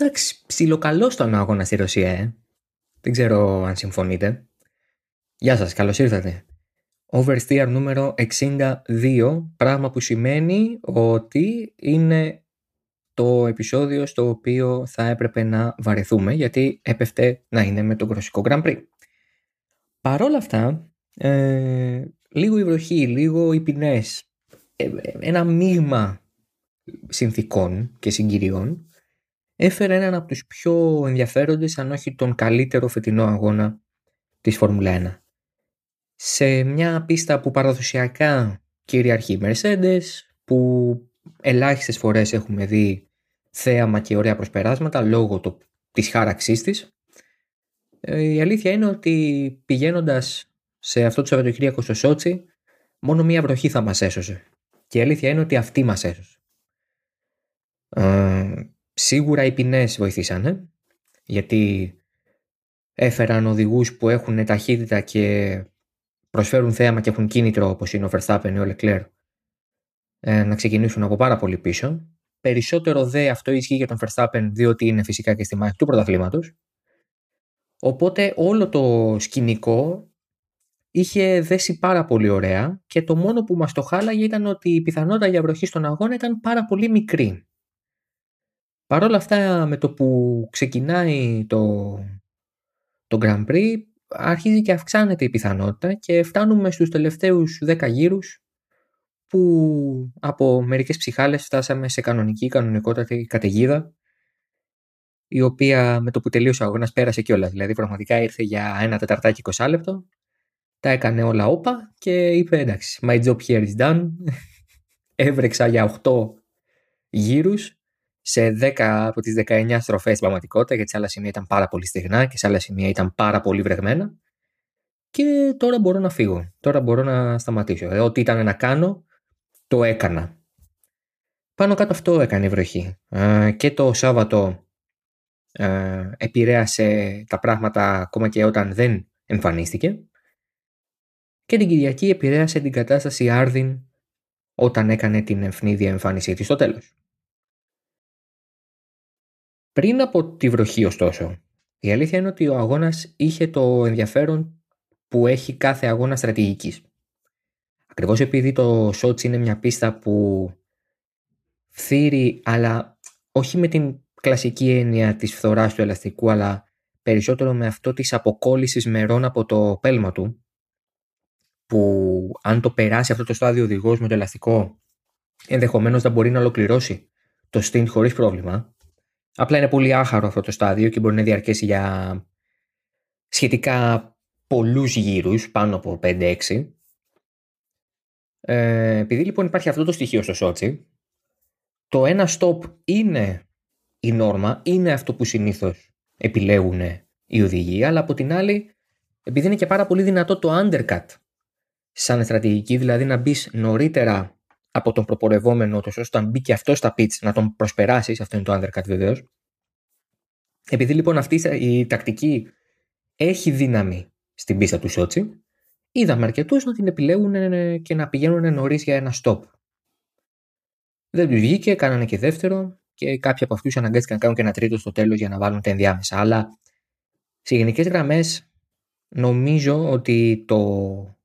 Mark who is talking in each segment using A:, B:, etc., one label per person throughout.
A: Εντάξει, ψιλοκαλό στον αγώνα στη Ρωσία, ε. Δεν ξέρω αν συμφωνείτε. Γεια σας, καλώς ήρθατε. Oversteer νούμερο 62, πράγμα που σημαίνει ότι είναι το επεισόδιο στο οποίο θα έπρεπε να βαρεθούμε γιατί έπεφτε να είναι με τον Ρωσικό Grand Prix. Παρόλα αυτά, ε, λίγο η βροχή, λίγο οι ποινές, ε, ένα μείγμα συνθήκων και συγκυριών έφερε έναν από τους πιο ενδιαφέροντες αν όχι τον καλύτερο φετινό αγώνα της Φόρμουλα 1. Σε μια πίστα που παραδοσιακά κυριαρχεί η Mercedes, που ελάχιστες φορές έχουμε δει θέαμα και ωραία προσπεράσματα λόγω το, της χάραξής της, ε, η αλήθεια είναι ότι πηγαίνοντας σε αυτό το Σαββατοκύριακο στο Σότσι, μόνο μία βροχή θα μας έσωσε. Και η αλήθεια είναι ότι αυτή μας έσωσε. Ε, Σίγουρα οι ποινές βοηθήσανε, γιατί έφεραν οδηγούς που έχουν ταχύτητα και προσφέρουν θέαμα και έχουν κίνητρο όπως είναι ο Verstappen ή ο Leclerc ε, να ξεκινήσουν από πάρα πολύ πίσω. Περισσότερο δε αυτό ισχύει για τον Verstappen διότι είναι φυσικά και στη μάχη του πρωταθλήματος. Οπότε όλο το σκηνικό είχε δέσει πάρα πολύ ωραία και το μόνο που μας το χάλαγε ήταν ότι η πιθανότητα για βροχή στον αγώνα ήταν πάρα πολύ μικρή. Παρ' όλα αυτά με το που ξεκινάει το, το Grand Prix αρχίζει και αυξάνεται η πιθανότητα και φτάνουμε στους τελευταίους 10 γύρους που από μερικές ψυχάλες φτάσαμε σε κανονική, κανονικότατη καταιγίδα η οποία με το που τελείωσε ο αγώνας πέρασε κιόλας. Δηλαδή πραγματικά ήρθε για ένα τεταρτάκι 20 λεπτό, τα έκανε όλα όπα και είπε εντάξει, my job here is done. Έβρεξα για 8 γύρους σε 10 από τις 19 στροφές στην πραγματικότητα, γιατί σε άλλα σημεία ήταν πάρα πολύ στεγνά και σε άλλα σημεία ήταν πάρα πολύ βρεγμένα. Και τώρα μπορώ να φύγω. Τώρα μπορώ να σταματήσω. Ε, ό,τι ήταν να κάνω, το έκανα. Πάνω κάτω αυτό έκανε η βροχή. Ε, και το Σάββατο ε, επηρέασε τα πράγματα ακόμα και όταν δεν εμφανίστηκε. Και την Κυριακή επηρέασε την κατάσταση Άρδιν όταν έκανε την ευνίδια εμφάνισή της στο τέλος. Πριν από τη βροχή ωστόσο, η αλήθεια είναι ότι ο αγώνας είχε το ενδιαφέρον που έχει κάθε αγώνα στρατηγικής. Ακριβώς επειδή το Σότς είναι μια πίστα που φθήρει αλλά όχι με την κλασική έννοια της φθοράς του ελαστικού αλλά περισσότερο με αυτό της αποκόλλησης μερών από το πέλμα του που αν το περάσει αυτό το στάδιο οδηγός με το ελαστικό ενδεχομένως θα μπορεί να ολοκληρώσει το stint χωρίς πρόβλημα Απλά είναι πολύ άχαρο αυτό το στάδιο και μπορεί να διαρκέσει για σχετικά πολλούς γύρους, πάνω από 5-6. Ε, επειδή λοιπόν υπάρχει αυτό το στοιχείο στο Σότσι, το ένα stop είναι η νόρμα, είναι αυτό που συνήθως επιλέγουν οι οδηγοί, αλλά από την άλλη, επειδή είναι και πάρα πολύ δυνατό το undercut σαν στρατηγική, δηλαδή να μπεις νωρίτερα από τον προπορευόμενο, τόσο ώστε να μπει και αυτός στα pitch, να τον προσπεράσεις, αυτό είναι το undercut βεβαίως. Επειδή λοιπόν αυτή η τακτική έχει δύναμη στην πίστα του Σότσι, είδαμε αρκετούς να την επιλέγουν και να πηγαίνουν νωρίς για ένα stop. Δεν τους βγήκε, κάνανε και δεύτερο και κάποιοι από αυτούς αναγκάστηκαν να κάνουν και ένα τρίτο στο τέλος για να βάλουν τα ενδιάμεσα. Αλλά σε γενικές γραμμές νομίζω ότι το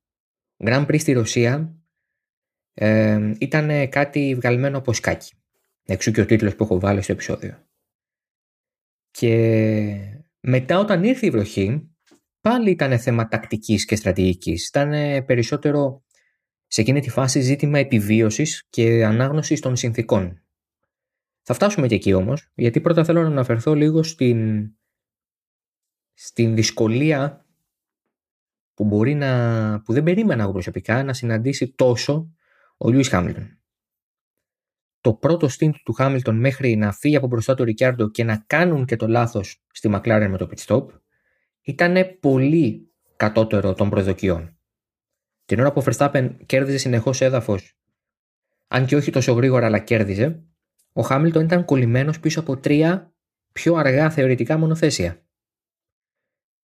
A: Grand Prix στη Ρωσία ε, ήταν κάτι βγαλμένο από σκάκι. Εξού και ο τίτλος που έχω βάλει στο επεισόδιο. Και μετά όταν ήρθε η βροχή, πάλι ήταν θέμα τακτικής και στρατηγικής. Ήταν περισσότερο σε εκείνη τη φάση ζήτημα επιβίωσης και ανάγνωσης των συνθήκων. Θα φτάσουμε και εκεί όμως, γιατί πρώτα θέλω να αναφερθώ λίγο στην, στην δυσκολία που μπορεί να, που δεν περίμενα εγώ προσωπικά να συναντήσει τόσο ο Λιούις Χάμιλτον. Το πρώτο stint του Χάμιλτον μέχρι να φύγει από μπροστά του Ρικιάρντο και να κάνουν και το λάθος στη McLaren με το pit stop ήταν πολύ κατώτερο των προσδοκιών. Την ώρα που ο Verstappen κέρδιζε συνεχώς έδαφος, αν και όχι τόσο γρήγορα, αλλά κέρδιζε, ο Χάμιλτον ήταν κολλημένος πίσω από τρία πιο αργά θεωρητικά μονοθέσια.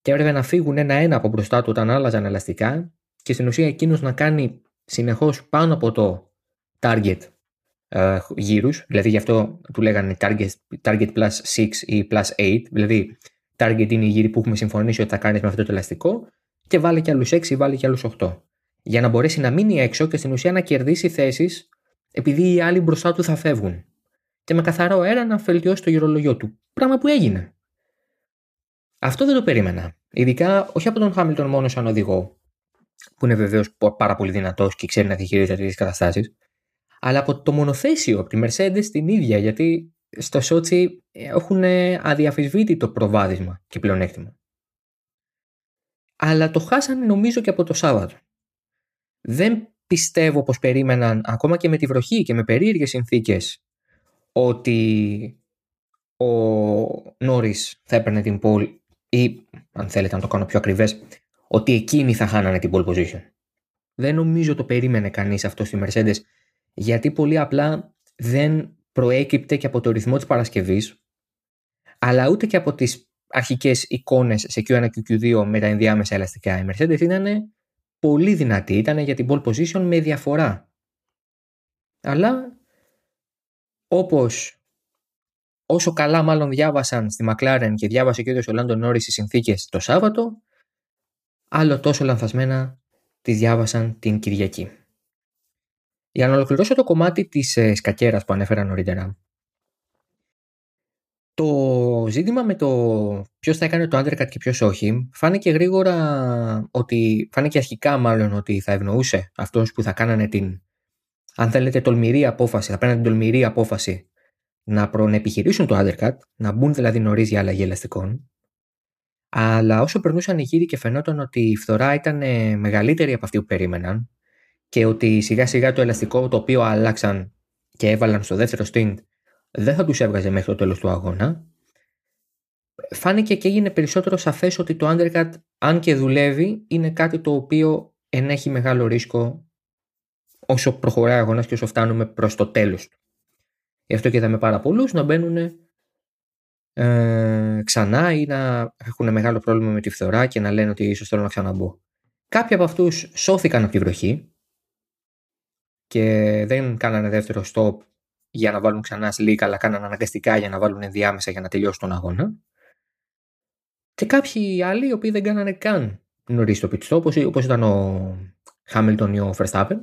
A: Και έπρεπε να φύγουν ένα-ένα από μπροστά του όταν άλλαζαν ελαστικά και στην ουσία εκείνος να κάνει συνεχώς πάνω από το target ε, γύρους, δηλαδή γι' αυτό του λέγανε target, target plus 6 ή plus 8, δηλαδή target είναι οι γύροι που έχουμε συμφωνήσει ότι θα κάνεις με αυτό το ελαστικό και βάλει και άλλους 6 ή βάλει και άλλους 8. Για να μπορέσει να μείνει έξω και στην ουσία να κερδίσει θέσεις επειδή οι άλλοι μπροστά του θα φεύγουν. Και με καθαρό αέρα να βελτιώσει το γυρολογιό του. Πράγμα που έγινε. Αυτό δεν το περίμενα. Ειδικά όχι από τον Χάμιλτον μόνο σαν οδηγό, που είναι βεβαίως πάρα πολύ δυνατός και ξέρει να διαχειρίζεται τέτοιες καταστάσεις, αλλά από το μονοθέσιο, από τη Mercedes την ίδια, γιατί στο Σότσι έχουν αδιαφυσβήτητο προβάδισμα και πλεονέκτημα. Αλλά το χάσανε νομίζω και από το Σάββατο. Δεν πιστεύω πως περίμεναν ακόμα και με τη βροχή και με περίεργες συνθήκες ότι ο Νόρις θα έπαιρνε την πόλη ή αν θέλετε να το κάνω πιο ακριβές ότι εκείνοι θα χάνανε την pole position. Δεν νομίζω το περίμενε κανείς αυτό στη Mercedes γιατί πολύ απλά δεν προέκυπτε και από το ρυθμό της Παρασκευής αλλά ούτε και από τις αρχικές εικόνες σε Q1 και Q2 με τα ενδιάμεσα ελαστικά. Η Mercedes ήταν πολύ δυνατή, ήταν για την pole position με διαφορά. Αλλά όπως όσο καλά μάλλον διάβασαν στη McLaren και διάβασε και ο ίδιος ο Λάντο Νόρις στις συνθήκες το Σάββατο, άλλο τόσο λανθασμένα τη διάβασαν την Κυριακή. Για να ολοκληρώσω το κομμάτι της ε, σκακέρας που ανέφερα νωρίτερα. Το ζήτημα με το ποιος θα έκανε το undercut και ποιος όχι, φάνηκε γρήγορα ότι, φάνηκε αρχικά μάλλον ότι θα ευνοούσε αυτού που θα κάνανε την, αν θέλετε, τολμηρή απόφαση, θα παίρνανε την τολμηρή απόφαση να προνεπιχειρήσουν το undercut, να μπουν δηλαδή νωρίς για αλλαγή ελαστικών. Αλλά όσο περνούσαν οι γύροι και φαινόταν ότι η φθορά ήταν μεγαλύτερη από αυτή που περίμεναν και ότι σιγά σιγά το ελαστικό το οποίο άλλαξαν και έβαλαν στο δεύτερο stint δεν θα τους έβγαζε μέχρι το τέλος του αγώνα, φάνηκε και έγινε περισσότερο σαφές ότι το undercut, αν και δουλεύει, είναι κάτι το οποίο ενέχει μεγάλο ρίσκο όσο προχωράει ο αγώνας και όσο φτάνουμε προς το τέλος του. Γι' αυτό και είδαμε πάρα πολλούς να μπαίνουν ε, ξανά ή να έχουν μεγάλο πρόβλημα με τη φθορά και να λένε ότι ίσως θέλω να ξαναμπω. Κάποιοι από αυτούς σώθηκαν από τη βροχή και δεν κάνανε δεύτερο stop για να βάλουν ξανά σλίκ, αλλά κάνανε αναγκαστικά για να βάλουν ενδιάμεσα για να τελειώσει τον αγώνα. Και κάποιοι άλλοι οι οποίοι δεν κάνανε καν νωρίς το pit stop, όπως ήταν ο Χάμιλτον ή ο Verstappen,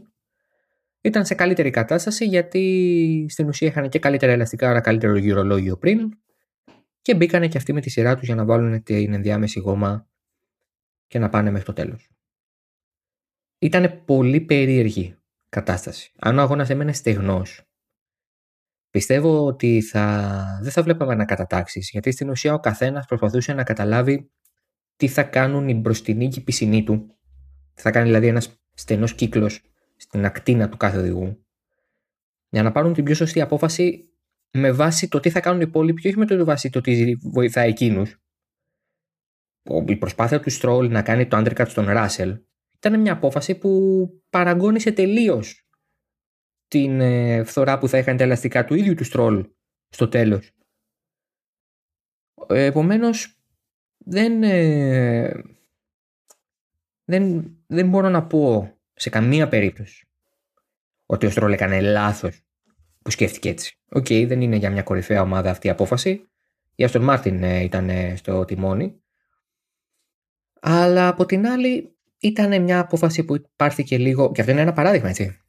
A: ήταν σε καλύτερη κατάσταση γιατί στην ουσία είχαν και καλύτερα ελαστικά, άρα καλύτερο γυρολόγιο πριν και μπήκανε και αυτοί με τη σειρά τους για να βάλουν την ενδιάμεση γόμα και να πάνε μέχρι το τέλος. Ήταν πολύ περίεργη κατάσταση. Αν ο αγώνας έμενε στεγνός Πιστεύω ότι θα... δεν θα βλέπαμε ανακατατάξεις, γιατί στην ουσία ο καθένας προσπαθούσε να καταλάβει τι θα κάνουν οι μπροστινοί και οι πισινοί του. Θα κάνει δηλαδή ένας στενός κύκλος στην ακτίνα του κάθε οδηγού. Για να πάρουν την πιο σωστή απόφαση με βάση το τι θα κάνουν οι υπόλοιποι, όχι με το βάση το τι βοηθάει εκείνους. Η προσπάθεια του Στρόλ να κάνει το undercut στον Ράσελ ήταν μια απόφαση που παραγώνισε τελείως την ε, φθορά που θα είχαν τα ελαστικά του ίδιου του Στρόλ στο τέλος. Ε, επομένως δεν, ε, δεν, δεν μπορώ να πω σε καμία περίπτωση ότι ο Στρόλ έκανε λάθος που σκέφτηκε έτσι. Οκ, δεν είναι για μια κορυφαία ομάδα αυτή η απόφαση. Η Αστον Μάρτιν ήταν στο τιμόνι. Αλλά από την άλλη ήταν μια απόφαση που πάρθηκε λίγο. Και αυτό είναι ένα παράδειγμα, έτσι.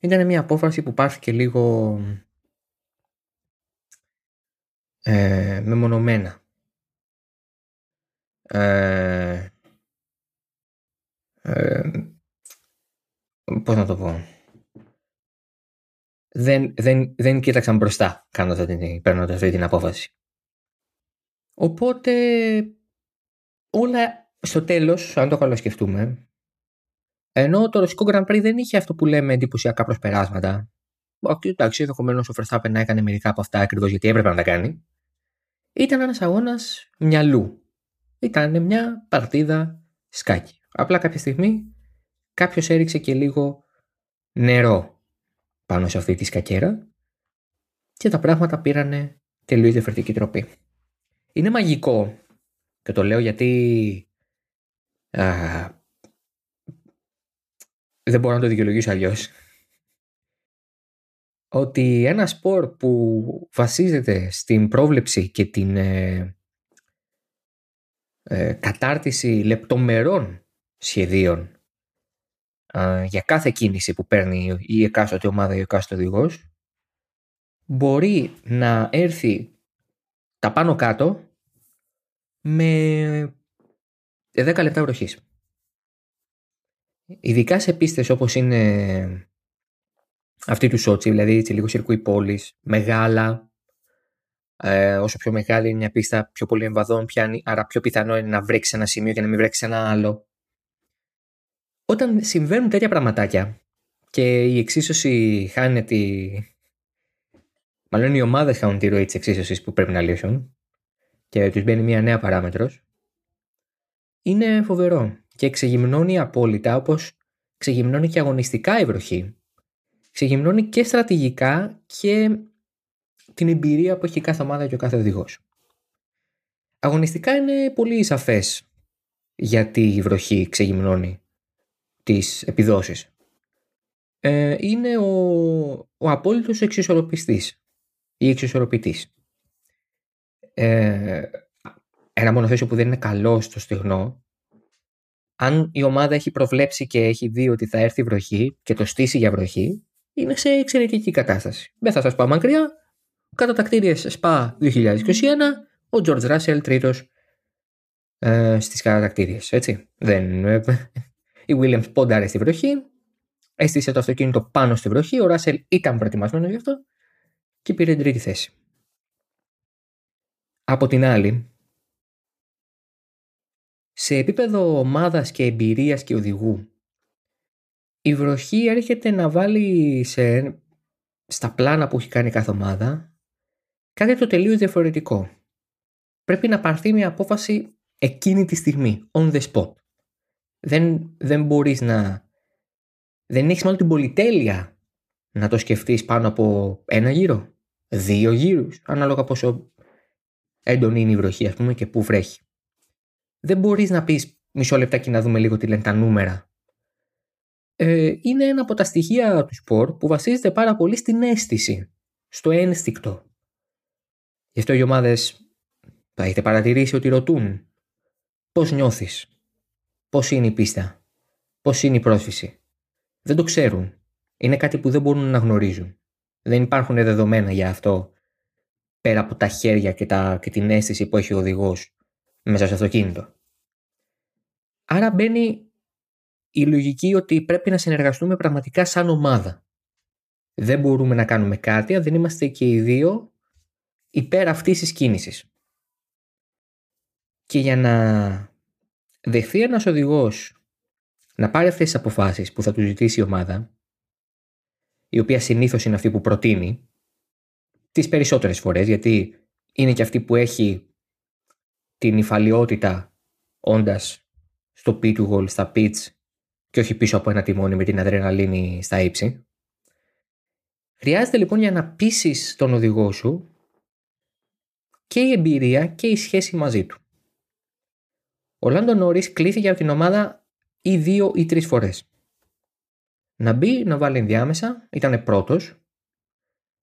A: Ήταν μια απόφαση που πάρθηκε λίγο ε, μεμονωμένα. Ε, ε, πώς να το πω. Δεν, δεν, δεν κοίταξαν μπροστά κάνοντας την, παίρνοντας αυτή την απόφαση. Οπότε όλα στο τέλος, αν το καλό σκεφτούμε, ενώ το ρωσικό Grand Prix δεν είχε αυτό που λέμε εντυπωσιακά προσπεράσματα. Εντάξει, ενδεχομένως ο Verstappen να έκανε μερικά από αυτά ακριβώς γιατί έπρεπε να τα κάνει. Ήταν ένας αγώνας μυαλού. Ήταν μια παρτίδα σκάκι. Απλά κάποια στιγμή κάποιος έριξε και λίγο νερό πάνω σε αυτή τη σκακέρα και τα πράγματα πήραν τελείως διαφορετική τροπή. Είναι μαγικό και το λέω γιατί α, δεν μπορώ να το δικαιολογήσω αλλιώς. ότι ένα σπορ που βασίζεται στην πρόβλεψη και την ε, ε, κατάρτιση λεπτομερών σχεδίων για κάθε κίνηση που παίρνει η εκάστοτε ομάδα ή ο εκάστοτε οδηγός μπορεί να έρθει τα πάνω κάτω με 10 λεπτά βροχής. Ειδικά σε πίστες όπως είναι αυτή του Σότσι, δηλαδή έτσι λίγο σιρκούι πόλης, μεγάλα, ε, όσο πιο μεγάλη είναι μια πίστα, πιο πολύ εμβαδόν πιάνει, άρα πιο πιθανό είναι να βρέξεις ένα σημείο και να μην βρέξεις ένα άλλο. Όταν συμβαίνουν τέτοια πραγματάκια και η εξίσωση χάνει τη... Μάλλον οι ομάδες χάνουν τη ροή της εξίσωσης που πρέπει να λύσουν και τους μπαίνει μια νέα παράμετρος. Είναι φοβερό και ξεγυμνώνει απόλυτα όπως ξεγυμνώνει και αγωνιστικά η βροχή. Ξεγυμνώνει και στρατηγικά και την εμπειρία που έχει κάθε ομάδα και ο κάθε οδηγός. Αγωνιστικά είναι πολύ σαφές γιατί η βροχή ξεγυμνώνει τις επιδόσεις. Ε, είναι ο, ο απόλυτος εξισορροπιστής ή εξισορροπητής. Ε, ένα μονοθέσιο που δεν είναι καλό στο στεγνό, αν η ομάδα έχει προβλέψει και έχει δει ότι θα έρθει βροχή και το στήσει για βροχή, είναι σε εξαιρετική κατάσταση. Δεν θα σας πάω μακριά. Κατά τα κτίρια ΣΠΑ 2021, ο George Russell τρίτος ε, στις κατακτήριες, έτσι. Δεν, ε, η Williams πόνταρε στη βροχή, έστησε το αυτοκίνητο πάνω στη βροχή, ο Ράσελ ήταν προετοιμασμένος γι' αυτό και πήρε την τρίτη θέση. Από την άλλη, σε επίπεδο ομάδας και εμπειρίας και οδηγού, η βροχή έρχεται να βάλει σε, στα πλάνα που έχει κάνει κάθε ομάδα κάτι το τελείως διαφορετικό. Πρέπει να πάρθει μια απόφαση εκείνη τη στιγμή, on the spot δεν, δεν μπορείς να... Δεν έχεις μάλλον την πολυτέλεια να το σκεφτείς πάνω από ένα γύρο, δύο γύρους, ανάλογα πόσο έντονη είναι η βροχή ας πούμε και πού βρέχει. Δεν μπορείς να πεις μισό λεπτάκι να δούμε λίγο τι λένε τα νούμερα. Ε, είναι ένα από τα στοιχεία του σπορ που βασίζεται πάρα πολύ στην αίσθηση, στο ένστικτο. Γι' αυτό οι ομάδες θα έχετε παρατηρήσει ότι ρωτούν πώς νιώθεις, Πώς είναι η πίστα, πώς είναι η πρόσφυση; Δεν το ξέρουν. Είναι κάτι που δεν μπορούν να γνωρίζουν. Δεν υπάρχουν δεδομένα για αυτό πέρα από τα χέρια και, τα, και την αίσθηση που έχει ο οδηγός μέσα στο αυτοκίνητο. Άρα μπαίνει η λογική ότι πρέπει να συνεργαστούμε πραγματικά σαν ομάδα. Δεν μπορούμε να κάνουμε κάτι αν δεν είμαστε και οι δύο υπέρ αυτής της κίνησης. Και για να δεχθεί ένας οδηγός να πάρει αυτές τις αποφάσεις που θα τους ζητήσει η ομάδα, η οποία συνήθως είναι αυτή που προτείνει, τις περισσότερες φορές, γιατί είναι και αυτή που έχει την υφαλιότητα όντας στο pit του goal, στα pitch και όχι πίσω από ένα τιμόνι με την αδρεναλίνη στα ύψη. Χρειάζεται λοιπόν για να πείσει τον οδηγό σου και η εμπειρία και η σχέση μαζί του. Ο Λάντο Νόρι κλείθηκε από την ομάδα ή δύο ή τρεις φορές. Να μπει, να βάλει ενδιάμεσα, ήταν πρώτος.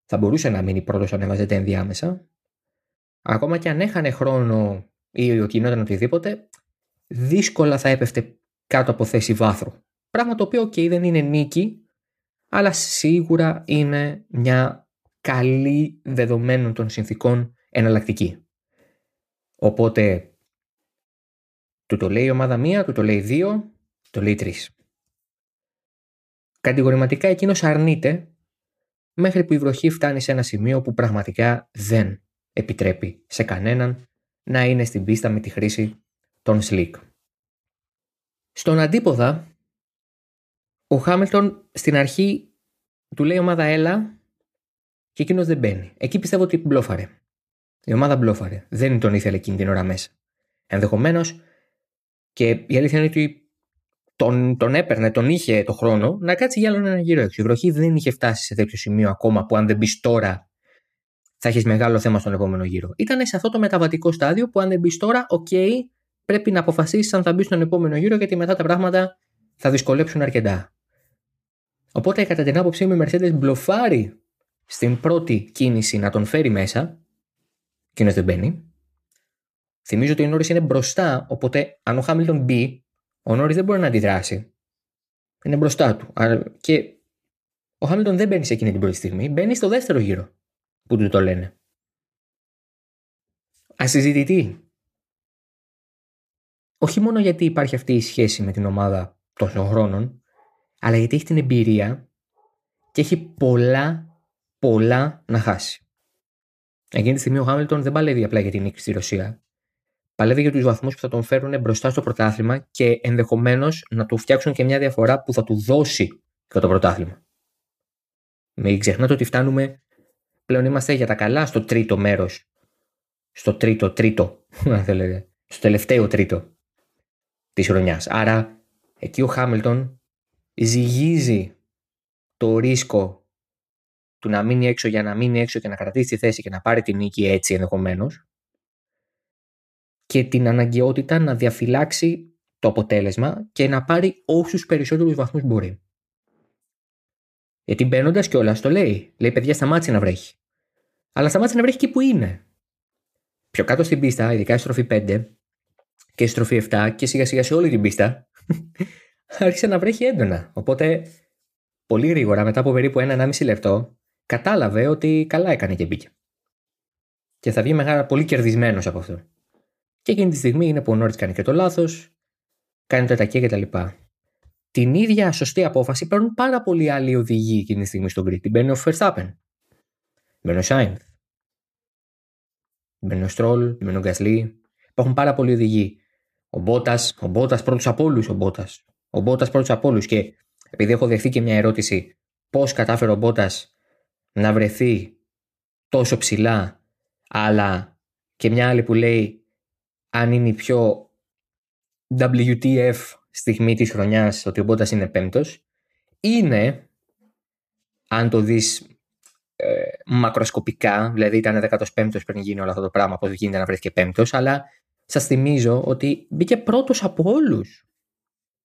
A: Θα μπορούσε να μείνει πρώτος αν έβαζε ενδιάμεσα. Ακόμα και αν έχανε χρόνο ή ο γινόταν οτιδήποτε, δύσκολα θα έπεφτε κάτω από θέση βάθρου. Πράγμα το οποίο, OK, δεν είναι νίκη, αλλά σίγουρα είναι μια καλή δεδομένων των συνθήκων εναλλακτική. Οπότε του το λέει η ομάδα 1, του το λέει 2, το λέει 3. Κατηγορηματικά εκείνος αρνείται μέχρι που η βροχή φτάνει σε ένα σημείο που πραγματικά δεν επιτρέπει σε κανέναν να είναι στην πίστα με τη χρήση των slick. Στον αντίποδα, ο Χάμιλτον στην αρχή του λέει ομάδα έλα και εκείνος δεν μπαίνει. Εκεί πιστεύω ότι μπλόφαρε. Η ομάδα μπλόφαρε. Δεν τον ήθελε εκείνη την ώρα μέσα. Ενδεχομένως και η αλήθεια είναι ότι τον, τον έπαιρνε, τον είχε το χρόνο να κάτσει για άλλο ένα γύρο έξω. Η βροχή δεν είχε φτάσει σε τέτοιο σημείο ακόμα που αν δεν μπεις τώρα θα έχεις μεγάλο θέμα στον επόμενο γύρο. Ήταν σε αυτό το μεταβατικό στάδιο που αν δεν μπεις τώρα, οκ, πρέπει να αποφασίσεις αν θα μπεις στον επόμενο γύρο γιατί μετά τα πράγματα θα δυσκολέψουν αρκετά. Οπότε κατά την άποψή μου η Mercedes μπλοφάρει στην πρώτη κίνηση να τον φέρει μέσα, εκείνος δεν μπαίνει. Θυμίζω ότι ο Νόρι είναι μπροστά, οπότε αν ο Χάμιλτον μπει, ο Νόρι δεν μπορεί να αντιδράσει. Είναι μπροστά του. Και ο Χάμιλτον δεν μπαίνει σε εκείνη την πρώτη στιγμή, μπαίνει στο δεύτερο γύρο που του το λένε. Ασυζητητή. Όχι μόνο γιατί υπάρχει αυτή η σχέση με την ομάδα τόσων χρόνων, αλλά γιατί έχει την εμπειρία και έχει πολλά, πολλά να χάσει. Εκείνη τη στιγμή ο Χάμιλτον δεν παλεύει απλά για την νίκη στη Ρωσία. Παλεύει για τους βαθμούς που θα τον φέρουν μπροστά στο πρωτάθλημα και ενδεχομένως να του φτιάξουν και μια διαφορά που θα του δώσει και το πρωτάθλημα. Μην ξεχνάτε ότι φτάνουμε, πλέον είμαστε για τα καλά στο τρίτο μέρος. Στο τρίτο, τρίτο, αν θέλετε. Στο τελευταίο τρίτο της χρονιάς. Άρα, εκεί ο Χάμιλτον ζυγίζει το ρίσκο του να μείνει έξω για να μείνει έξω και να κρατήσει τη θέση και να πάρει την νίκη έτσι ενδεχομένως. Και την αναγκαιότητα να διαφυλάξει το αποτέλεσμα και να πάρει όσους περισσότερους βαθμούς μπορεί. Γιατί μπαίνοντας κιόλας το λέει. Λέει: Παιδιά, σταμάτησε να βρέχει. Αλλά σταμάτησε να βρέχει εκεί που είναι. Πιο κάτω στην πίστα, ειδικά στη στροφή 5 και στη στροφή 7 και σιγά σιγά σε όλη την πίστα, άρχισε να βρέχει έντονα. Οπότε, πολύ γρήγορα, μετά από περίπου 1-1,5 λεπτό, κατάλαβε ότι καλά έκανε και μπήκε. Και θα βγει μεγάλα, πολύ κερδισμένος από αυτό. Και εκείνη τη στιγμή είναι που ο Νόρτ κάνει και το λάθος, κάνει το τακέ κτλ την ίδια σωστή απόφαση παίρνουν πάρα πολλοί άλλοι οδηγοί εκείνη τη στιγμή στον Κρήτη. Μπαίνει ο Verstappen, μπαίνει ο Σάινθ, μπαίνει ο Στρόλ, μπαίνει ο Γκασλί. Υπάρχουν πάρα πολλοί οδηγοί. Ο Μπότα, ο Μπότα πρώτος από όλους, ο Μπότα. Ο Μπότα πρώτος από όλους. Και επειδή έχω δεχθεί και μια ερώτηση, πώς κατάφερε ο Μπότα να βρεθεί τόσο ψηλά, αλλά και μια άλλη που λέει αν είναι η πιο WTF στιγμή της χρονιάς ότι ο Μπότας είναι πέμπτος είναι, αν το δεις ε, μακροσκοπικά, δηλαδή ήταν 15ος πριν γίνει όλο αυτό το πράγμα, πώς γίνεται να βρέθηκε πέμπτος, αλλά σας θυμίζω ότι μπήκε πρώτος από όλους.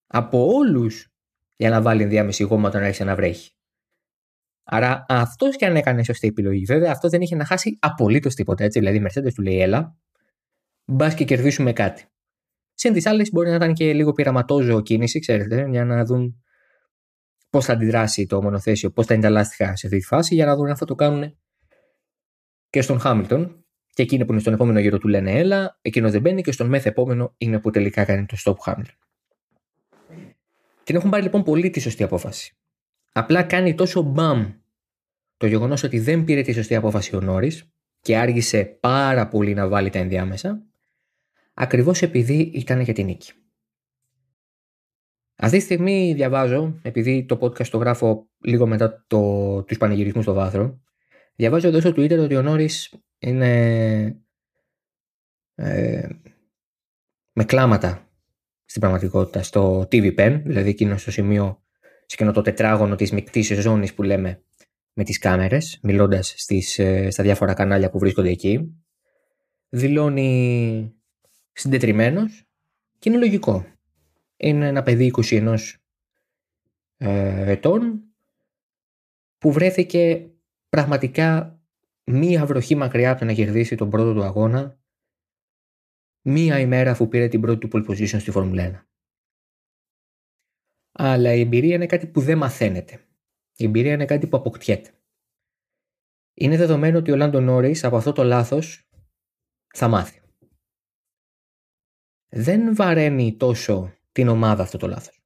A: Από όλους για να βάλει ενδιάμεση γόμα όταν άρχισε να βρέχει. Άρα αυτός και αν έκανε σωστή επιλογή. Βέβαια αυτό δεν είχε να χάσει απολύτως τίποτα έτσι. Δηλαδή η Mercedes του λέει: Έλα, μπας και κερδίσουμε κάτι. Συν τι άλλε μπορεί να ήταν και λίγο πειραματόζω κίνηση, ξέρετε, για να δουν πώς θα αντιδράσει το μονοθέσιο, πώς θα είναι τα λάστιχα σε αυτή τη φάση, για να δουν αν θα το κάνουν και στον Χάμιλτον. Και εκείνοι που είναι στον επόμενο γύρο του λένε έλα, εκείνος δεν μπαίνει και στον μεθ επόμενο είναι που τελικά κάνει το stop Χάμιλτον. Την έχουν πάρει λοιπόν πολύ τη σωστή απόφαση. Απλά κάνει τόσο μπαμ το γεγονός ότι δεν πήρε τη σωστή απόφαση ο Νόρις και άργησε πάρα πολύ να βάλει τα ενδιάμεσα, ακριβώς επειδή ήταν για την νίκη. Αυτή τη στιγμή διαβάζω, επειδή το podcast το γράφω λίγο μετά το, τους πανηγυρισμούς στο βάθρο, διαβάζω εδώ στο Twitter ότι ο Νόρις είναι ε, με κλάματα στην πραγματικότητα στο TV Pen, δηλαδή εκείνο στο σημείο, σε εκείνο το τετράγωνο της μικτής ζώνης που λέμε με τις κάμερες, μιλώντας στις, ε, στα διάφορα κανάλια που βρίσκονται εκεί. Δηλώνει συντετριμένος και είναι λογικό. Είναι ένα παιδί 21 ε, ετών που βρέθηκε πραγματικά μία βροχή μακριά από το να κερδίσει τον πρώτο του αγώνα μία ημέρα αφού πήρε την πρώτη του pole position στη Φόρμουλα 1. Αλλά η εμπειρία είναι κάτι που δεν μαθαίνεται. Η εμπειρία είναι κάτι που αποκτιέται. Είναι δεδομένο ότι ο Λάντο Νόρις από αυτό το λάθος θα μάθει δεν βαραίνει τόσο την ομάδα αυτό το λάθος.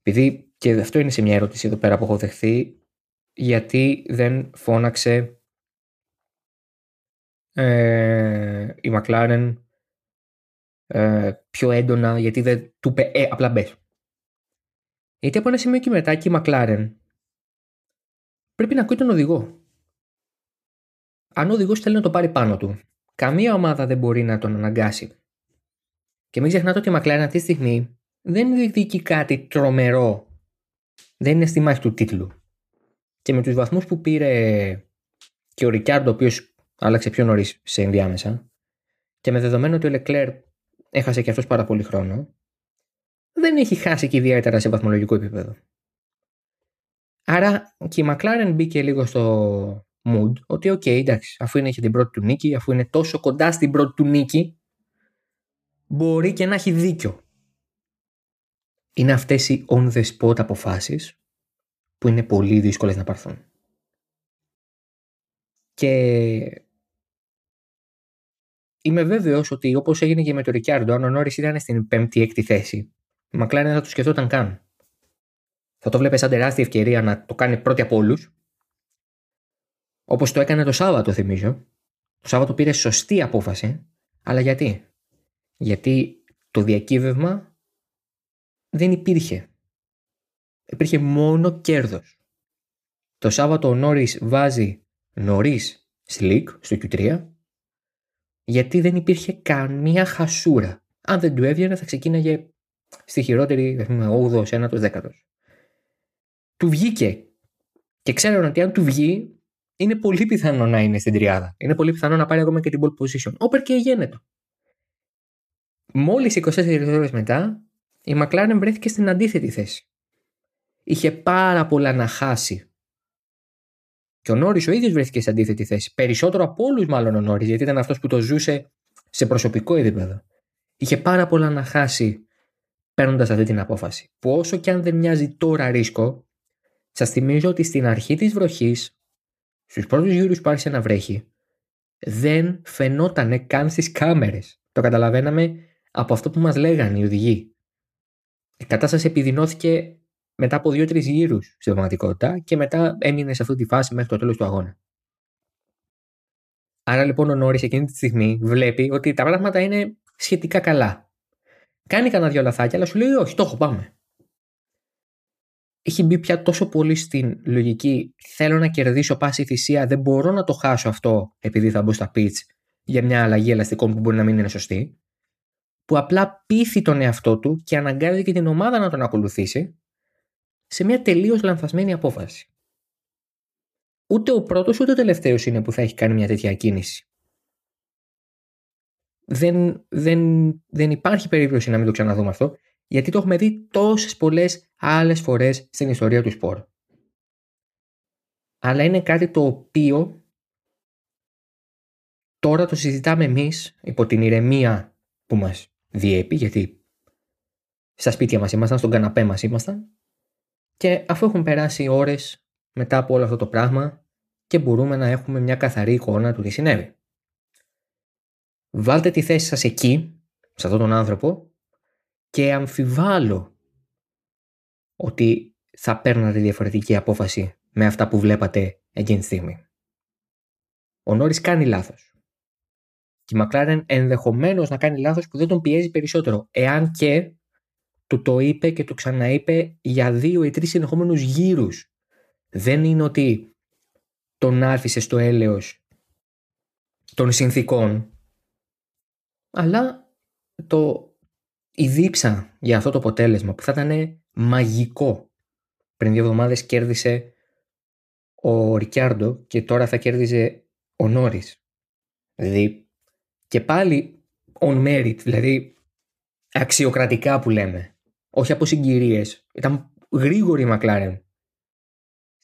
A: Επειδή και αυτό είναι σε μια ερώτηση εδώ πέρα που έχω δεχθεί, γιατί δεν φώναξε ε, η McLaren ε, πιο έντονα, γιατί δεν του είπε ε, απλά μπες. Γιατί από ένα σημείο και μετά και η McLaren πρέπει να ακούει τον οδηγό. Αν ο οδηγός θέλει να το πάρει πάνω του, καμία ομάδα δεν μπορεί να τον αναγκάσει και μην ξεχνάτε ότι η McLaren αυτή τη στιγμή δεν διεκδικεί κάτι τρομερό. Δεν είναι στη μάχη του τίτλου. Και με τους βαθμούς που πήρε και ο Ρικάρντο, ο οποίος άλλαξε πιο νωρίς σε ενδιάμεσα, και με δεδομένο ότι ο Λεκλέρ έχασε και αυτός πάρα πολύ χρόνο, δεν έχει χάσει και ιδιαίτερα σε βαθμολογικό επίπεδο. Άρα και η McLaren μπήκε λίγο στο mood ότι OK, okay, εντάξει, αφού είναι και την πρώτη του νίκη, αφού είναι τόσο κοντά στην πρώτη του νίκη, μπορεί και να έχει δίκιο. Είναι αυτές οι on the spot αποφάσεις που είναι πολύ δύσκολες να πάρθουν. Και είμαι βέβαιος ότι όπως έγινε και με τον Ρικιάρντο, αν ο Νόρις ήταν στην 5η-6η θέση, η McLaren δεν θα το σκεφτόταν καν. Θα το βλέπει σαν τεράστια ευκαιρία να το κάνει πρώτη από όλους. Όπως το έκανε το Σάββατο, θυμίζω. Το Σάββατο πήρε σωστή απόφαση. Αλλά γιατί; Γιατί το διακύβευμα δεν υπήρχε. Υπήρχε μόνο κέρδος. Το Σάββατο ο Νόρις βάζει νωρίς slick στο Q3 γιατί δεν υπήρχε καμία χασούρα. Αν δεν του έβγαινε θα ξεκίναγε στη χειρότερη 8ο, 9ο, 10ο. Του βγήκε. Και ξέρουν ότι αν του βγει, είναι πολύ πιθανό να είναι στην τριάδα. Είναι πολύ πιθανό να πάρει ακόμα και την ball position. Όπερ και γένετο. Μόλις 24 ώρες μετά, η McLaren βρέθηκε στην αντίθετη θέση. Είχε πάρα πολλά να χάσει και ο Νόρις ο ίδιος βρέθηκε σε αντίθετη θέση. Περισσότερο από όλους, μάλλον ο Νόρις, γιατί ήταν αυτός που το ζούσε σε προσωπικό επίπεδο. Είχε πάρα πολλά να χάσει παίρνοντας αυτή την απόφαση. Που όσο και αν δεν μοιάζει τώρα ρίσκο, σας θυμίζω ότι στην αρχή της βροχής, στους πρώτους γύρους που άρχισε να βρέχει, δεν φαινόταν καν στις κάμερες. Το καταλαβαίναμε από αυτό που μας λέγανε οι οδηγοί. Η κατάσταση επιδεινώθηκε μετά από δύο-τρεις γύρους στην πραγματικότητα και μετά έμεινε σε αυτή τη φάση μέχρι το τέλος του αγώνα. Άρα λοιπόν ο Νόρι εκείνη τη στιγμή βλέπει ότι τα πράγματα είναι σχετικά καλά. Κάνει κανένα δυο λαθάκια, αλλά σου λέει: Όχι, το έχω, πάμε. Έχει μπει πια τόσο πολύ στην λογική: Θέλω να κερδίσω πάση θυσία, δεν μπορώ να το χάσω αυτό επειδή θα μπω στα pitch για μια αλλαγή ελαστικών που μπορεί να μην είναι σωστή. Που απλά πείθει τον εαυτό του και αναγκάζει και την ομάδα να τον ακολουθήσει σε μια τελείως λανθασμένη απόφαση. Ούτε ο πρώτος ούτε ο τελευταίος είναι που θα έχει κάνει μια τέτοια κίνηση. Δεν, δεν, δεν υπάρχει περίπτωση να μην το ξαναδούμε αυτό, γιατί το έχουμε δει τόσες πολλές άλλες φορές στην ιστορία του σπορ. Αλλά είναι κάτι το οποίο τώρα το συζητάμε εμείς υπό την ηρεμία που μας διέπει, γιατί στα σπίτια μας ήμασταν, στον καναπέ μας ήμασταν και αφού έχουν περάσει ώρες μετά από όλο αυτό το πράγμα και μπορούμε να έχουμε μια καθαρή εικόνα του τι συνέβη. Βάλτε τη θέση σας εκεί, σε αυτόν τον άνθρωπο και αμφιβάλλω ότι θα παίρνατε διαφορετική απόφαση με αυτά που βλέπατε εκείνη τη στιγμή. Ο Νόρις κάνει λάθος. Και η Μακλάρεν ενδεχομένως να κάνει λάθος που δεν τον πιέζει περισσότερο, εάν και του το είπε και του ξαναείπε για δύο ή τρεις συνεχόμενους γύρους. Δεν είναι ότι τον άφησε στο έλεος των συνθήκων, αλλά το, η δίψα για αυτό το αποτέλεσμα που θα ήταν μαγικό. Πριν δύο εβδομάδες κέρδισε ο Ρικιάρντο και τώρα θα κέρδιζε ο Νόρις. Δηλαδή και πάλι on merit, δηλαδή αξιοκρατικά που λέμε όχι από συγκυρίες. Ήταν γρήγορη η Μακλάρεν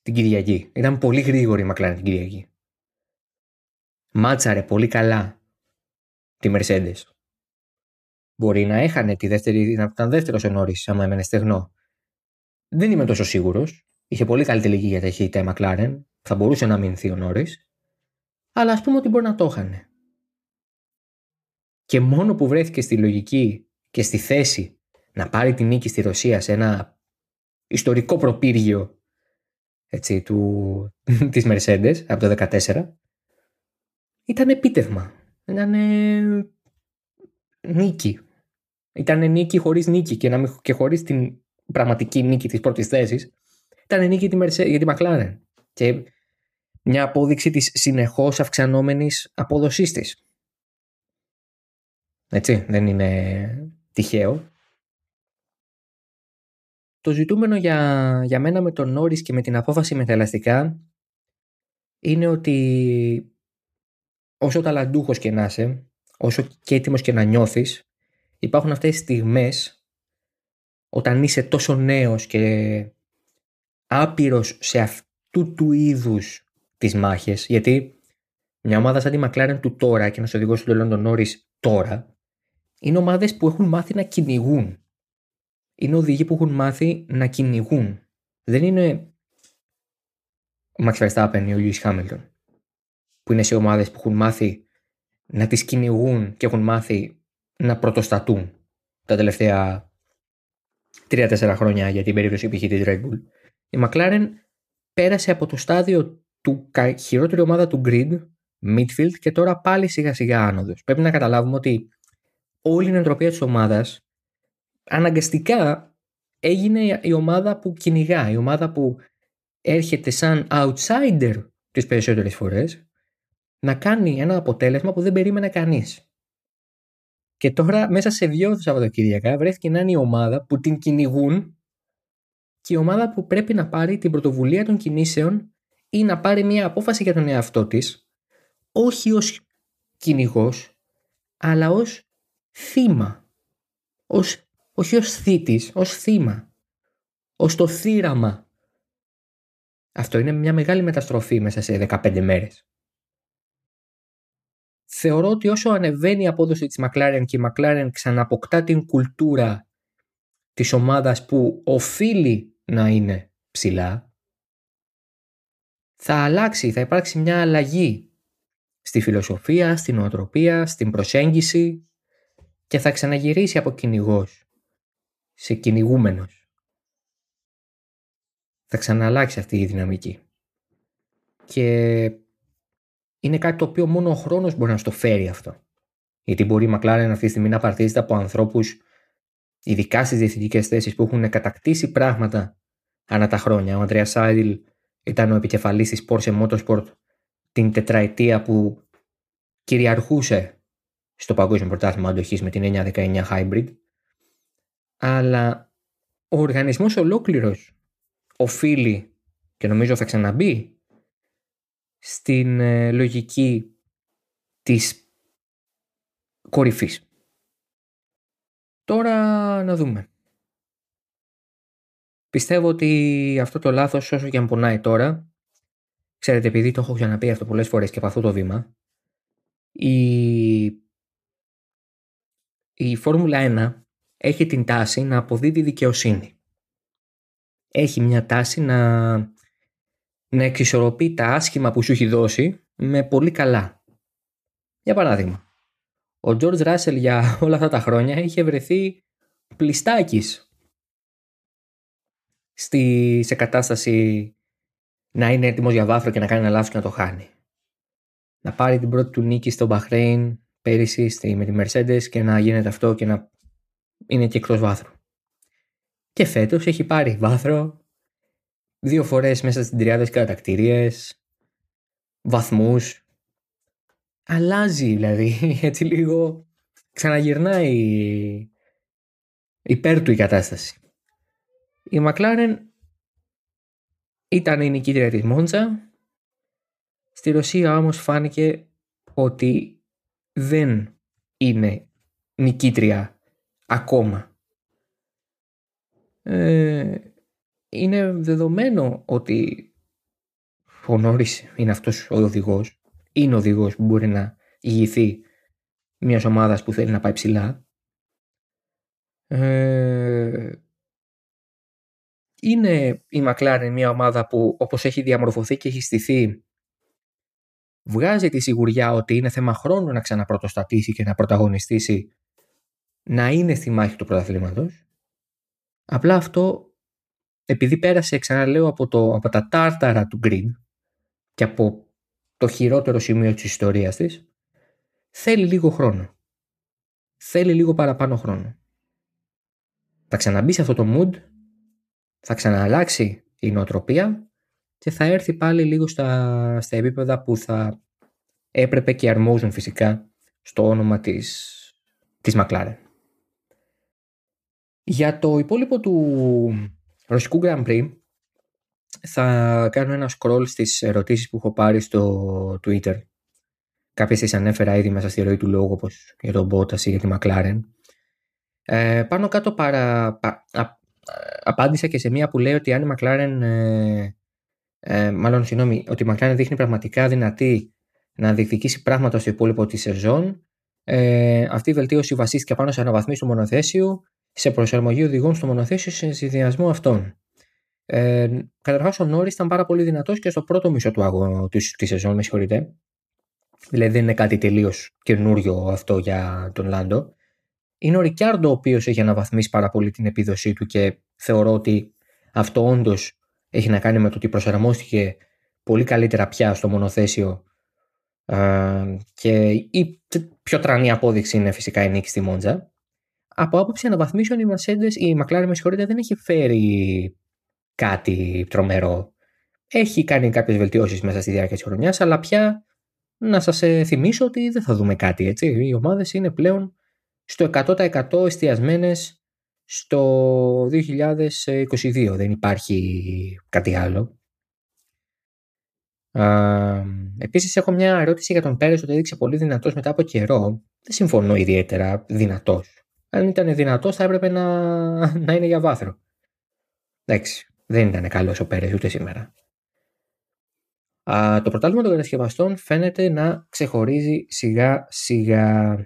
A: την Κυριακή. Ήταν πολύ γρήγορη η Μακλάρεν την Κυριακή. Μάτσαρε πολύ καλά τη Mercedes. Μπορεί να έχανε τη δεύτερη, να ήταν δεύτερος ο Νόρι, άμα έμενε στεγνό. Δεν είμαι τόσο σίγουρος. Είχε πολύ καλή τελική για ταχύτητα η Μακλάρεν. Θα μπορούσε να μείνει ο Νόρι. Αλλά ας πούμε ότι μπορεί να το είχαν. Και μόνο που βρέθηκε στη λογική και στη θέση να πάρει τη νίκη στη Ρωσία σε ένα ιστορικό προπύργιο έτσι, του, της Mercedes από το 2014 ήταν επίτευγμα. Ήταν νίκη. Ήταν νίκη χωρίς νίκη και, να και χωρίς την πραγματική νίκη της πρώτης θέσης. Ήταν νίκη για τη, για τη McLaren. Και μια απόδειξη της συνεχώς αυξανόμενης απόδοσής της. Έτσι, δεν είναι τυχαίο. Το ζητούμενο για, για μένα με τον Νόρις και με την απόφαση με τα ελαστικά είναι ότι όσο ταλαντούχος και να είσαι, όσο και έτοιμος και να νιώθεις, υπάρχουν αυτές τις στιγμές όταν είσαι τόσο νέος και άπειρος σε αυτού του είδους τις μάχες, γιατί μια ομάδα σαν τη McLaren του τώρα και ένα οδηγό του London Norris τώρα, είναι ομάδες που έχουν μάθει να κυνηγούν. Είναι οδηγοί που έχουν μάθει να κυνηγούν. Δεν είναι ο Max Verstappen ή ο Lewis Hamilton, που είναι σε ομάδες που έχουν μάθει να τις κυνηγούν και έχουν μάθει να πρωτοστατούν τα τελευταία 3-4 χρόνια για την περίπτωση π.χ. της Red Bull. Η McLaren πέρασε από το στάδιο του χειρότερη ομάδα του grid, midfield και τώρα πάλι σιγά σιγά άνοδος. Πρέπει να καταλάβουμε ότι όλη η νοοτροπία της ομάδας αναγκαστικά έγινε η ομάδα που κυνηγά, η ομάδα που έρχεται σαν outsider τις περισσότερες φορές να κάνει ένα αποτέλεσμα που δεν περίμενε κανείς. Και τώρα μέσα σε δύο Σαββατοκύριακα βρέθηκε να είναι η ομάδα που την κυνηγούν και η ομάδα που πρέπει να πάρει την πρωτοβουλία των κινήσεων ή να πάρει μια απόφαση για τον εαυτό της όχι ως κυνηγός, αλλά ως θύμα. Ως, όχι ως θήτης, ως θύμα. Ως το θύραμα. Αυτό είναι μια μεγάλη μεταστροφή μέσα σε 15 μέρες θεωρώ ότι όσο ανεβαίνει η απόδοση της McLaren και η McLaren ξαναποκτά την κουλτούρα της ομάδας που οφείλει να είναι ψηλά, θα αλλάξει, θα υπάρξει μια αλλαγή στη φιλοσοφία, στην νοοτροπία, στην προσέγγιση και θα ξαναγυρίσει από κυνηγός σε κυνηγούμενος. Θα ξαναλλάξει αυτή η δυναμική. Και είναι κάτι το οποίο μόνο ο χρόνος μπορεί να στο φέρει αυτό. Γιατί μπορεί η McLaren αυτή τη στιγμή να παρτίζεται από ανθρώπους, ειδικά στις διευθυντικές θέσεις, που έχουν κατακτήσει πράγματα ανά τα χρόνια. Ο Αντρέα Σάιντιλ ήταν ο επικεφαλής της Porsche Motorsport την τετραετία που κυριαρχούσε στο παγκόσμιο πρωτάθλημα αντοχής με την 919 Hybrid. Αλλά ο οργανισμός ολόκληρος οφείλει και νομίζω θα ξαναμπεί στην ε, λογική της κορυφής. Τώρα να δούμε. Πιστεύω ότι αυτό το λάθος όσο και αν πονάει τώρα, ξέρετε επειδή το έχω ξαναπεί αυτό πολλές φορές και παθού το βήμα, η, η Φόρμουλα 1 έχει την τάση να αποδίδει δικαιοσύνη. Έχει μια τάση να να εξισορροπεί τα άσχημα που σου έχει δώσει με πολύ καλά. Για παράδειγμα, ο George Russell για όλα αυτά τα χρόνια είχε βρεθεί πλιστάκης στη, σε κατάσταση να είναι έτοιμος για βάθρο και να κάνει ένα λάθος και να το χάνει. Να πάρει την πρώτη του νίκη στο Bahrain πέρυσι στη, με τη Mercedes και να γίνεται αυτό και να είναι και εκτός βάθρου. Και φέτος έχει πάρει βάθρο, δύο φορές μέσα στην τριάδα κατακτηρίες, βαθμούς. Αλλάζει δηλαδή, έτσι λίγο ξαναγυρνάει υπέρ του η κατάσταση. Η McLaren ήταν η νικήτρια της Μόντζα. Στη Ρωσία όμως φάνηκε ότι δεν είναι νικήτρια ακόμα. Ε, είναι δεδομένο ότι ο Νόρις είναι αυτός ο οδηγός, είναι ο οδηγός που μπορεί να ηγηθεί μιας ομάδας που θέλει να πάει ψηλά. Ε, είναι η McLaren μια ομάδα που όπως έχει διαμορφωθεί και έχει στηθεί βγάζει τη σιγουριά ότι είναι θέμα χρόνου να ξαναπρωτοστατήσει και να πρωταγωνιστήσει να είναι στη μάχη του πρωταθλήματος. Απλά αυτό επειδή πέρασε, ξαναλέω, από, το, από τα τάρταρα του Green και από το χειρότερο σημείο της ιστορίας της, θέλει λίγο χρόνο. Θέλει λίγο παραπάνω χρόνο. Θα ξαναμπεί σε αυτό το mood, θα ξανααλλάξει η νοοτροπία και θα έρθει πάλι λίγο στα, στα επίπεδα που θα έπρεπε και αρμόζουν φυσικά στο όνομα της, της McLaren. Για το υπόλοιπο του, Ρωσικού Grand Prix θα κάνω ένα scroll στις ερωτήσεις που έχω πάρει στο Twitter. Κάποιες τις ανέφερα ήδη μέσα στη ροή του λόγου όπως για τον Bottas ή για τη McLaren. Ε, πάνω κάτω παρα, απάντησα και σε μία που λέει ότι αν η McLaren, ε, ε, μάλλον συγγνώμη, ότι η McLaren δείχνει πραγματικά δυνατή να διεκδικήσει πράγματα στο υπόλοιπο της σεζόν, ε, αυτή η βελτίωση βασίστηκε πάνω σε αναβαθμίσεις του μονοθέσιου, σε προσαρμογή οδηγών στο μονοθέσιο, σε συνδυασμό αυτών. Ε, Καταρχάς, ο Νόρι ήταν πάρα πολύ δυνατός και στο πρώτο μισό του αγώνα της σεζόν, με συγχωρείτε. Δηλαδή, δεν είναι κάτι τελείως καινούριο αυτό για τον Λάντο. Είναι ο Ρικιάρντο ο οποίος έχει αναβαθμίσει πάρα πολύ την επίδοσή του και θεωρώ ότι αυτό όντως έχει να κάνει με το ότι προσαρμόστηκε πολύ καλύτερα πια στο μονοθέσιο και η πιο τρανή απόδειξη είναι φυσικά η νίκη στη Μόντζα. Από άποψη αναβαθμίσεων η Mercedes, η McLaren με συγχωρείτε δεν έχει φέρει κάτι τρομερό. Έχει κάνει κάποιες βελτιώσεις μέσα στη διάρκεια της χρονιάς αλλά πια να σας ε, θυμίσω ότι δεν θα δούμε κάτι έτσι. Οι ομάδες είναι πλέον στο 100% εστιασμένες στο 2022. Δεν υπάρχει κάτι άλλο. Επίσης, έχω μια ερώτηση για τον Πέρες ότι έδειξε πολύ δυνατός μετά από καιρό. Δεν συμφωνώ ιδιαίτερα δυνατός. Αν ήταν δυνατός, θα έπρεπε να, να είναι για βάθρο. Εντάξει, δεν ήταν καλός ο Πέρες ούτε σήμερα. Α, το πρωτάθλημα των κατασκευαστών φαίνεται να ξεχωρίζει σιγά σιγά.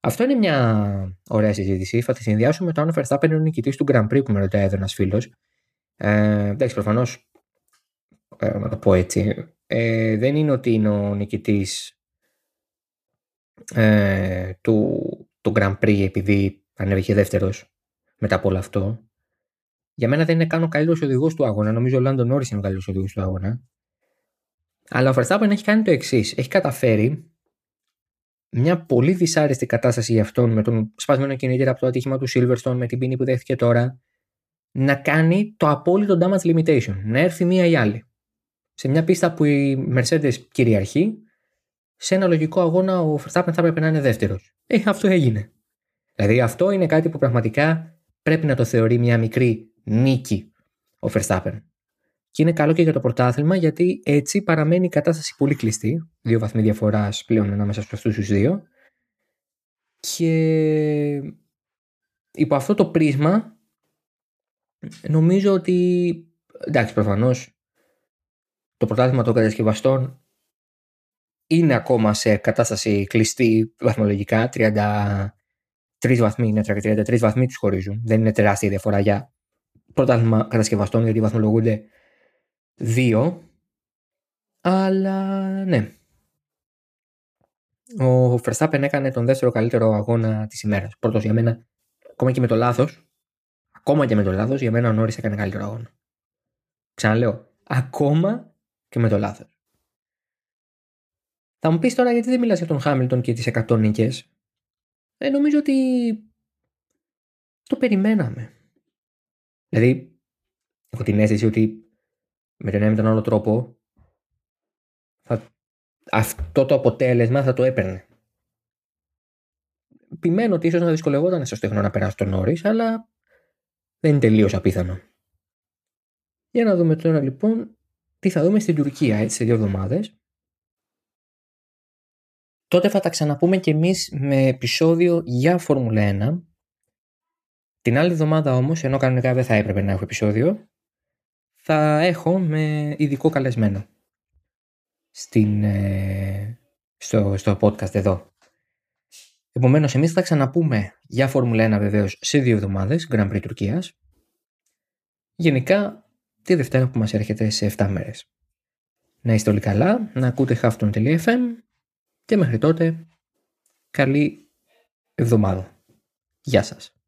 A: Αυτό είναι μια ωραία συζήτηση. Θα τη συνδυάσουμε με το αν ο Verstappen είναι ο νικητής του Grand Prix που με ρωτάει εδώ ένας φίλος. Ε, εντάξει, προφανώς. Ε, να το πω έτσι ε, δεν είναι ότι είναι ο νικητής ε, του, του Grand Prix επειδή ανέβηκε δεύτερος μετά από όλο αυτό. Για μένα δεν είναι καν ο καλύτερος οδηγός του αγώνα. Νομίζω ο Λάντον Νόρις είναι ο καλύτερος οδηγός του αγώνα. Αλλά ο Verstappen έχει κάνει το εξής. Έχει καταφέρει μια πολύ δυσάρεστη κατάσταση για αυτόν με τον σπασμένο κινητήρα από το ατύχημα του Silverstone με την ποινή που δέχτηκε τώρα να κάνει το απόλυτο damage limitation. Να έρθει μία ή άλλη σε μια πίστα που η Mercedes κυριαρχεί, σε ένα λογικό αγώνα ο Verstappen θα έπρεπε να είναι δεύτερος. Ε, αυτό έγινε. Δηλαδή αυτό είναι κάτι που πραγματικά πρέπει να το θεωρεί μια μικρή νίκη ο Verstappen. Και είναι καλό και για το πρωτάθλημα γιατί έτσι παραμένει η κατάσταση πολύ κλειστή. Δύο βαθμοί διαφοράς πλέον ανάμεσα σε αυτούς τους δύο. Και υπό αυτό το πρίσμα νομίζω ότι εντάξει προφανώς το πρωτάθλημα των κατασκευαστών είναι ακόμα σε κατάσταση κλειστή βαθμολογικά. 33 βαθμοί είναι, 33 βαθμοί τους χωρίζουν. Δεν είναι τεράστια διαφορά για πρωτάθλημα κατασκευαστών γιατί βαθμολογούνται δύο. Αλλά ναι. Ο Verstappen έκανε τον δεύτερο καλύτερο αγώνα της ημέρας. Πρώτος για μένα, ακόμα και με το λάθος. Ακόμα και με το λάθος, για μένα ο Νόρι έκανε καλύτερο αγώνα. Ξαναλέω, ακόμα και με το λάθος. Θα μου πεις τώρα γιατί δεν μιλάς για τον Χάμιλτον και τις 100 νίκες. Ε, νομίζω ότι το περιμέναμε. Δηλαδή, έχω την αίσθηση ότι με τον ένα με τον άλλο τρόπο θα... αυτό το αποτέλεσμα θα το έπαιρνε. Επιμένω ότι ίσως να δυσκολευόταν στο στέχνο να περάσει τον Νόρι, αλλά δεν είναι τελείως απίθανο. Για να δούμε τώρα λοιπόν τι θα δούμε στην Τουρκία έτσι σε δύο εβδομάδες. Τότε θα τα ξαναπούμε κι εμείς με επεισόδιο για Φόρμουλα 1. Την άλλη εβδομάδα όμως, ενώ κανονικά δεν θα έπρεπε να έχω επεισόδιο, θα έχω με ειδικό καλεσμένο στην, ε, στο, στο podcast εδώ. Επομένως, εμείς θα ξαναπούμε για Φόρμουλα 1 βεβαίως σε δύο εβδομάδες, Grand Prix Τουρκίας. Γενικά, τη Δευτέρα που μας έρχεται σε 7 μέρες. Να είστε όλοι καλά, να ακούτε hafton.fm και μέχρι τότε καλή εβδομάδα. Γεια σας.